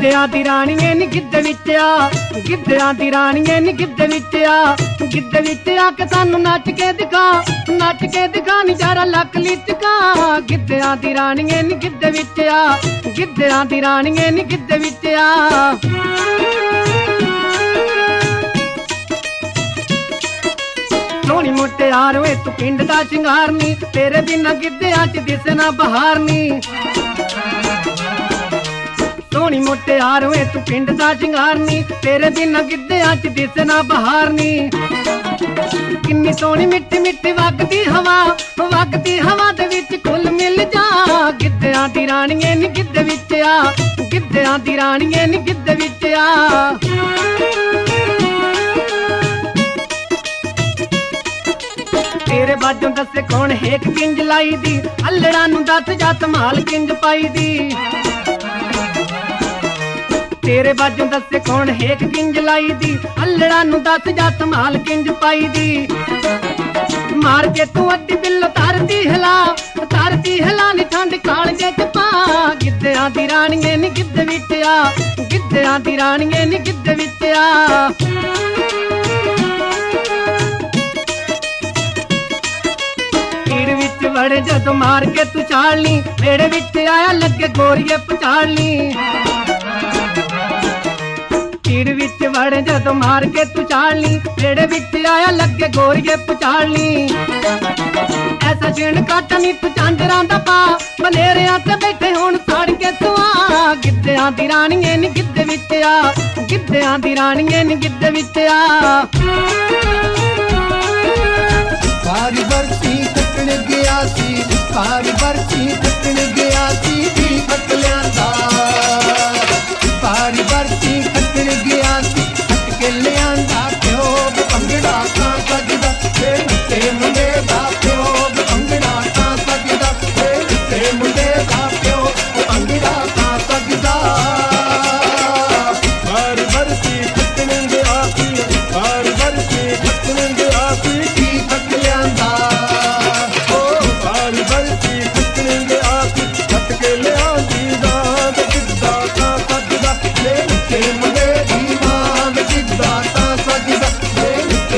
ਗਿੱਧਿਆਂ ਦੀ ਰਾਣੀਏ ਨੀ ਗਿੱਧੇ ਵਿੱਚ ਆ ਗਿੱਧਿਆਂ ਦੀ ਰਾਣੀਏ ਨੀ ਗਿੱਧੇ ਵਿੱਚ ਆ ਗਿੱਧੇ ਵਿੱਚ ਆ ਕੇ ਸਾਨੂੰ ਨੱਚ ਕੇ ਦਿਖਾ, ਨੱਚ ਕੇ ਦਿਖਾ ਨੀ ਜਰਾ ਲੱਕ ਲਿਚਕਾ ਗਿੱਧਿਆਂ ਦੀ ਰਾਣੀਏ ਨੀ ਗਿੱਧੇ ਵਿੱਚ ਆ ਗਿੱਧਿਆਂ ਦੀ ਰਾਣੀਏ ਨੀ ਗਿੱਧੇ ਵਿੱਚ ਆ ਸੋਹਣੀ ਮੁਟਿਆਰ ਵੇ ਤੂੰ ਪਿੰਡ ਦਾ ਸ਼ਿੰਗਾਰ ਨੀ ਤੇਰੇ ਬਿਨਾਂ ਗਿੱਧਿਆਂ 'ਚ ਦਿਸੇ ਨਾ ਬਹਾਰ ਨੀ ਸੋਹਣੀ ਮੁਟਿਆਰ ਵੇ ਤੂੰ ਪਿੰਡ ਦਾ ਸ਼ਿੰਗਾਰ ਨੀ, ਤੇਰੇ ਬਿਨਾਂ ਗਿੱਧਿਆਂ 'ਚ ਦਿਸੇ ਨਾ ਬਹਾਰ ਨੀ। ਕਿੰਨੀ ਸੋਹਣੀ ਮਿੱਠੀ ਮਿੱਠੀ ਵਗਦੀ ਹਵਾ ਵਗਦੀ ਹਵਾ ਦੇ ਵਿੱਚ ਕੁੱਲ ਮਿਲ ਜਾ। ਗਿੱਧਿਆਂ ਦੀ ਰਾਣੀਏ ਨੀ ਗਿੱਧੇ ਵਿੱਚ ਆ, ਗਿੱਧਿਆਂ ਦੀ ਰਾਣੀਏ ਨੀ ਗਿੱਧੇ ਵਿੱਚ ਆ। ਤੇਰੇ ਬਾਜੋਂ ਦੱਸੇ ਕੌਣ ਹੇਕ ਕਿੰਜ ਲਾਈ ਦੀ ਅਲੜਾ ਨੂੰ ਦੱਸ ਜਾ ਧਮਾਲ ਕਿੰਜ ਪਾਈ ਦੀ ਤੇਰੇ ਬਾਜੋਂ ਦੱਸੇ ਕੌਣ ਹੇਕ ਕਿੰਜ ਲਾਈ ਦੀ ਅਲੜਾ ਨੂੰ ਦੱਸ ਜਾ ਧਮਾਲ ਕਿੰਜ ਪਾਈ ਦੀ ਮਾਰ ਕੇ ਤੂੰ ਅੱਡੀ ਬਿੱਲ ਤਰਦੀ ਹਲਾ ਤਰਦੀ ਹਲਾ ਨੀ ਠੰਡ ਕਾਲਜੇ ਚ ਪਾ। ਗਿੱਧਿਆਂ ਦੀ ਰਾਣੀਏ ਨੀ ਗਿੱਧ ਵਿੱਚ ਆ, ਗਿੱਧਿਆਂ ਦੀ ਰਾਣੀਏ ਨੀ ਗਿੱਧ ਵਿੱਚ ਆ। ਕੀੜ ਵਿੱਚ ਵੜ ਜਦੋਂ ਮਾਰ ਕੇ ਤੂੰ ਚਾਲ ਲਈ ਵੇੜੇ ਵਿੱਚ ਆਇਆ ਲੱਗੇ ਗੋਰੀਏ ਪਛਾੜ ਵੜ ਜਦੋਂ ਮਾਰ ਕੇ ਤੂੰ ਚਾਲ ਲਈ ਵੇੜੇ ਵਿੱਚ ਆਇਆ ਲੱਗੇ ਗੋਰੀਏ ਪਛਾੜ ਲਈ ਐਸਾ ਛਿਣ ਕੱਟ ਨੀ ਤੂੰ ਚਾਂਦਰਾਂ ਦਾ ਪਾ ਬਨੇਰਿਆਂ ਤੇ ਬੈਠੇ ਹੁਣ ਸਾੜ ਕੇ ਤੂੰ ਆ। ਗਿੱਧਿਆਂ ਦੀ ਰਾਣੀਏ ਨੀ ਗਿੱਧੇ ਵਿੱਚ ਆ, ਗਿੱਧਿਆਂ ਦੀ ਰਾਣੀਏ ਨੀ ਗਿੱਧੇ ਵਿੱਚ ਆ। ਪਾਰੀ ਵਰਤੀ ਕੱਟਣ ਗਿਆ ਸੀ ਪਾਰੀ ਵਰਤੀ ਕੱਟਣ ਗਿਆ ਸੀ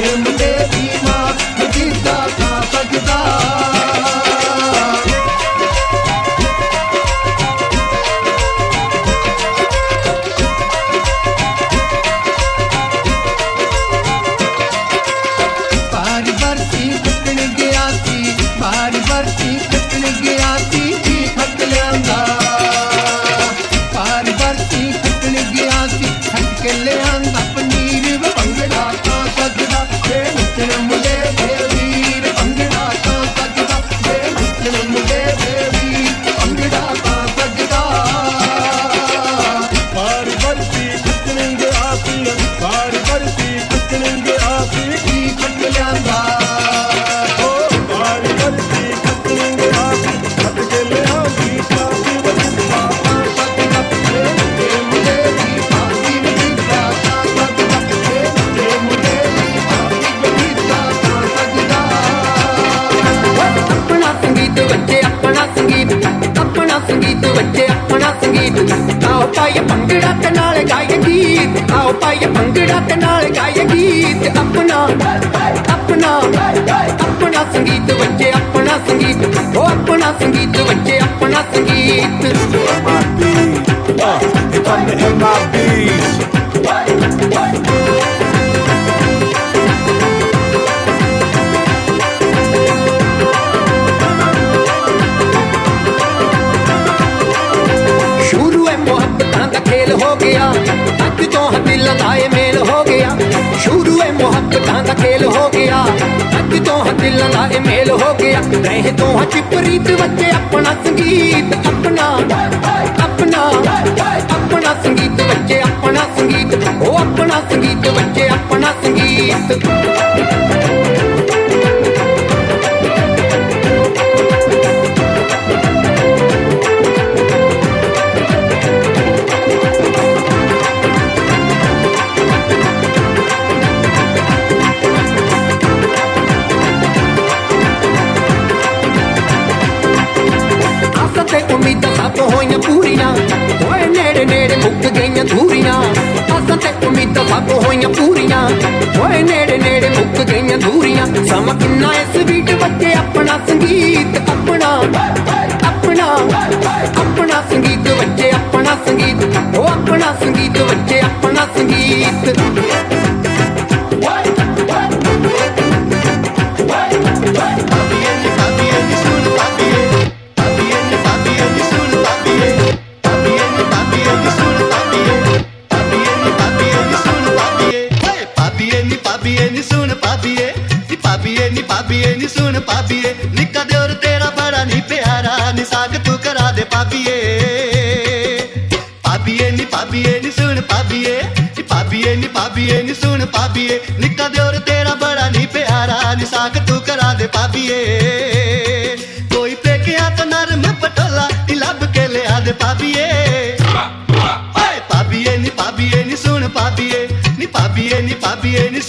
ਲੈ ਕੇ ਪਾਈ ਭੰਗੜਾ ਤੇ ਨਾਲ ਗਾਏ ਗੀਤ ਆਪਣਾ ਆਪਣਾ ਆਪਣਾ ਸੰਗੀਤ ਬੱਚੇ ਆਪਣਾ ਸੰਗੀਤ ਉਹ ਆਪਣਾ ਸੰਗੀਤ ਬੱਚੇ ਆਪਣਾ ਸੰਗੀਤ It's on the MIBs. ਇਹ ਮੇਲ ਹੋ ਗਿਆ। ਰਹਿ ਤੋਂ ਚ ਪ੍ਰੀਤ ਬੱਚੇ ਆਪਣਾ ਸੰਗੀਤ, ਆਪਣਾ ਆਪਣਾ ਆਪਣਾ ਸੰਗੀਤ ਬੱਚੇ ਆਪਣਾ ਸੰਗੀਤ, ਉਹ ਆਪਣਾ ਸੰਗੀਤ ਬੱਚੇ ਆਪਣਾ ਸੰਗੀਤ। ਕੋਹੀਆਂ ਪੂਰੀਆਂ। ਓਏ ਨੇੜੇ ਨੇੜੇ ਮੁੱਕ ਗਈਆਂ ਦੂਰੀਆਂ। ਸਮਾਂ ਕਿੰਨਾ ਇਸ ਵੀਟ ਨੀ ਸੁਣ ਪਾਬੀਏ ਨਿੱਕਾ ਦਿਓਰ ਤੇਰਾ ਬੜਾ ਨੀ ਪਿਆਰਾ ਨੀ ਸਾਗ ਤੂੰ ਕਰਾ ਦੇ ਪਾਬੀਏ ਪਾਬੀਏ ਨੀ ਪਾਬੀਏ ਨੀ ਸੁਣ ਪਾਬੀਏ ਨੀ ਪਾਬੀਏ ਨੀ ਪਾਬੀਏ ਨੀ ਸੁਣ ਪਾਬੀਏ ਨਿੱਕਾ ਦਿਓਰ ਤੇਰਾ ਬੜਾ ਨੀ ਪਿਆਰਾ ਨੀ ਸਾਗ ਤੂੰ ਕਰਾ ਦੇ ਪਾਬੀਏ ਕੋਈ ਪੇਕਿਆ ਤਾਂ ਨਰਮ ਪਟੋਲਾ ਨੀ ਲੱਭ ਕੇ ਲਿਆ ਦੇ ਪਾਬੀਏ ਓਏ ਪਾਬੀਏ ਨੀ ਪਾਬੀਏ ਨੀ ਸੁਣ ਪਾਬੀਏ ਨੀ ਪਾਬੀਏ ਨੀ ਪਾਬੀਏ ਨੀ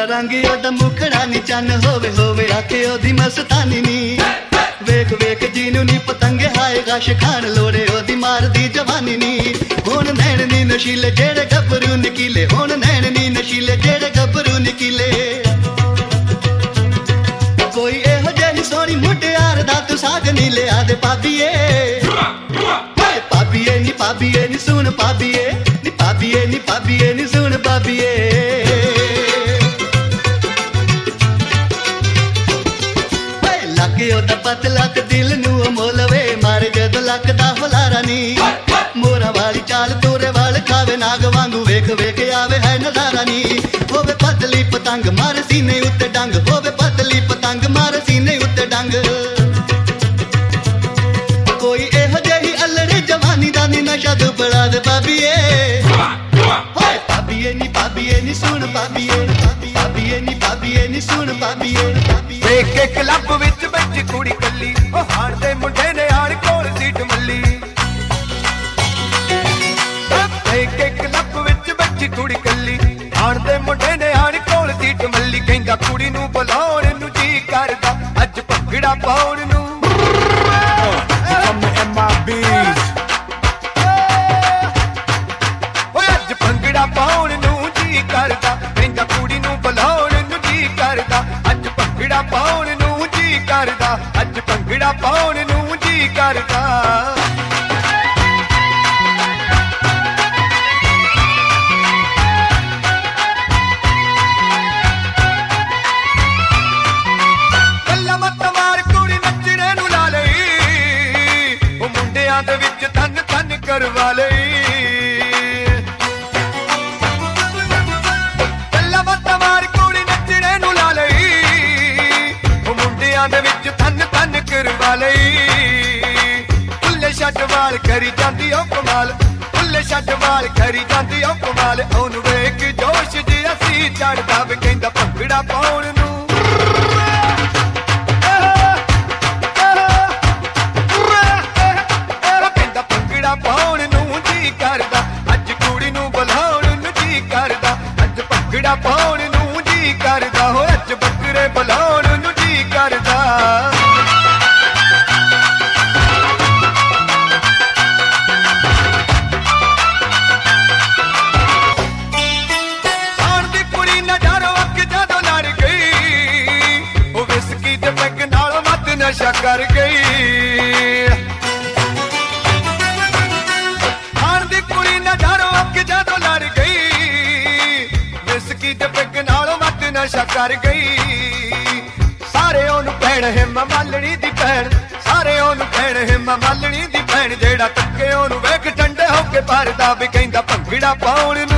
ਸੁਣ ਪਾਬੀਏ ਗੋਰਾ ਗੋਰਾ ਰੰਗ ਉਹਦਾ ਮੁਖੜਾ ਨੀ, ਚੰਨ ਹੋਵੇ ਹੋਵੇ ਆਖੇ ਉਹਦੀ ਮਸਤਾਨੀ ਨੀ। ਵੇਖ ਵੇਖ ਜਿਹਨੂੰ ਨੀ ਪਤੰਗੇ, ਹਾਏ ਗਸ਼ ਖਾਣ ਲੋੜੇ, ਉਹਦੀ ਮਾਰਦੀ ਜਵਾਨੀ ਨੀ। ਹੁਣ ਨੈਣ ਨੀ ਨਸ਼ੀਲੇ ਜਿਹੜੇ ਗੱਭਰੂ ਨਕੀਲੇ, ਹੁਣ ਨੈਣ ਨੀ ਨਸ਼ੀਲੇ ਜਿਹੜੇ ਗੱਭਰੂ ਨਕੀਲੇ। ਕੋਈ ਇਹੋ ਜਿਹੀ ਸੋਹਣੀ ਮੁਟਿਆਰ ਦਾ ਤੂੰ ਸਾਗ ਨਹੀਂ ਲਿਆ ਦੇ ਪਾਬੀਏ ਓਏ ਪਾਬੀਏ ਨੀ ਪਾਬੀਏ ਨੀ, ਸੁਣ ਪਾਬੀਏ ਨੀ ਪਾਬੀਏ ਨੀ ਪਾਬੀਏ ਨੀ, ਸੁਣ ਪਾਬੀਏ ਲੱਗੇ ਉਹਦਾ ਪਤਲਾ ਤੇ ਦਿਲ ਨੂੰ ਅਮੋਲਵੇ ਮਾਰੇ ਜਦ ਲੱਕਦਾ ਹੁਲਾਰਾ ਨੀ। ਮੋਰਾ ਵਾਲੀ ਚਾਲ ਤੋਰੇ ਵਾਲ ਖਾਵੇ, ਨਾਗ ਵਾਂਗੂ ਵੇਖ ਵੇਖ ਆਵੇ, ਹੈ ਨਜ਼ਾਰਾ ਨੀ। ਹੋਵੇ ਪਤਲੀ ਪਤੰਗ, ਮਾਰ ਸੀਨੇ ਉੱਤੇ ਡੰਗ। ਹੋਵੇ ਪਤਲੀ ਪਤੰਗ, ਮਾਰ ਸੀਨੇ ਉੱਤੇ ਡੰਗ। ਕੋਈ ਇਹੋ ਜਿਹੀ ਅਲੜੇ ਜਵਾਨੀ ਦਾ ਨੀ ਨਸ਼ਾ ਦੁਬੜਾ ਦੇ ਬਾਬੀਏ ਹੋਏ ਬਾਬੀਏ ਨੀ ਬਾਬੀਏ ਨੀ, ਸੁਣ ਬਾਬੀਏ ਬਾਬੀਏ ਨੀ ਬਾਬੀਏ ਨੀ, ਸੁਣ ਬਾਬੀਏ ਬਾਬੀਏ ਵੇਖ ਕੇ ਕਲੱਬ ਵਿੱਚ ਬੈਠੀ ਕੁੜੀ ਕੱਲੀ। ਉਹ ਹਾਣ ਦੇ ਮੁੰਡੇ ਨੇ ਆਣ ਕੋਲ ਸੀਟ ਮੱਲੀ। ਵੇਖ ਕੇ ਕਲੱਬ ਵਿੱਚ ਬੈਠੀ ਕੁੜੀ ਕੱਲੀ। ਹਾਣ ਦੇ ਮੁੰਡੇ ਨੇ ਆਣ ਕੋਲ ਸੀਟ ਮੱਲੀ। ਕਹਿੰਦਾ ਕੁੜੀ ਨੂੰ ਬੁਲਾਉਣ ਅੱਜ ਭੰਗੜਾ ਪਾਉਣ ਨੂੰ ਜੀ ਕਰਦਾ। ਕੱਲਾ ਮੱਤ ਮਾਰ ਕੁੜੀ ਨੱਚਣੇ ਨੂੰ ਲਾ ਲਈ। ਉਹ ਮੁੰਡਿਆਂ ਦੇ ਵਿੱਚ ਤਨ ਤਨ ਕਰਵਾ ਲਈ। ਕੱਲਾ ਮੱਤ ਮਾਰ ਕੁੜੀ ਨੱਚਣੇ ਨੂੰ ਲਾ ਲਈ। ਉਹ ਮੁੰਡਿਆਂ ਦੇ ਵਿੱਚ ਤਨ ਤਨ ਕਰਵਾ ਲਈ ਫੁੱਲੇ ਛੱਡ ਵਾਲ ਕਰੀ ਜਾਂਦੀ ਉਹ ਕਮਾਲ। ਫੁੱਲੇ ਛੱਡ ਵਾਲ ਕਰੀ ਜਾਂਦੀ ਉਹ ਕਮਾਲ। ਉਹਨੂੰ ਵੇਖ ਜੋਸ਼ ਜਿਹਾ ਸੀ ਚੜਦਾ ਵੇ ਕਹਿੰਦਾ ਭੰਗੜਾ ਪਾਉਣ ਨੂੰ। ਕਹਿੰਦਾ ਭੰਗੜਾ ਪਾਉਣ ਨੂੰ ਜੀ ਕਰਦਾ। ਅੱਜ ਕੁੜੀ ਨੂੰ ਬੁਲਾਉਣ ਨੂੰ ਜੀ ਕਰਦਾ। ਅੱਜ ਭੰਗੜਾ ਪਾਉਣ ਨੂੰ ਜੀ ਕਰਦਾ। ਹੋ ਅੱਜ ਬੱਕਰੇ ਬੁਲਾਉਣ ਵਿਸਕੀ ਤੇ ਪੈਗ ਨਾਲ ਮੱਤ ਨਸ਼ਾ ਕਰ ਗਈ। ਆਣ ਦੀ ਕੁੜੀ ਨਾ ਡਰੋ ਅੱਖ ਜਦੋਂ ਲੜ ਗਈ। ਵਿਸਕੀ ਤੇ ਪੈਗ ਨਾਲ ਮੱਤ ਨਸ਼ਾ ਕਰ ਗਈ। ਸਾਰੇ ਉਹਨੂੰ ਭੈਣ ਹਿੰਮ ਮਾਲਣੀ ਦੀ ਭੈਣ, ਸਾਰੇ ਉਹਨੂੰ ਭੈਣ ਹਿੰਮ ਮਾਲਣੀ ਦੀ ਭੈਣ, ਜਿਹੜਾ ਤੱਕੇ ਉਹਨੂੰ ਵੇਖ ਟੰਡੇ ਹੋ ਕੇ ਭਰਦਾ, ਵੀ ਕਹਿੰਦਾ ਭੰਗੜਾ ਪਾਉਣ ਨੂੰ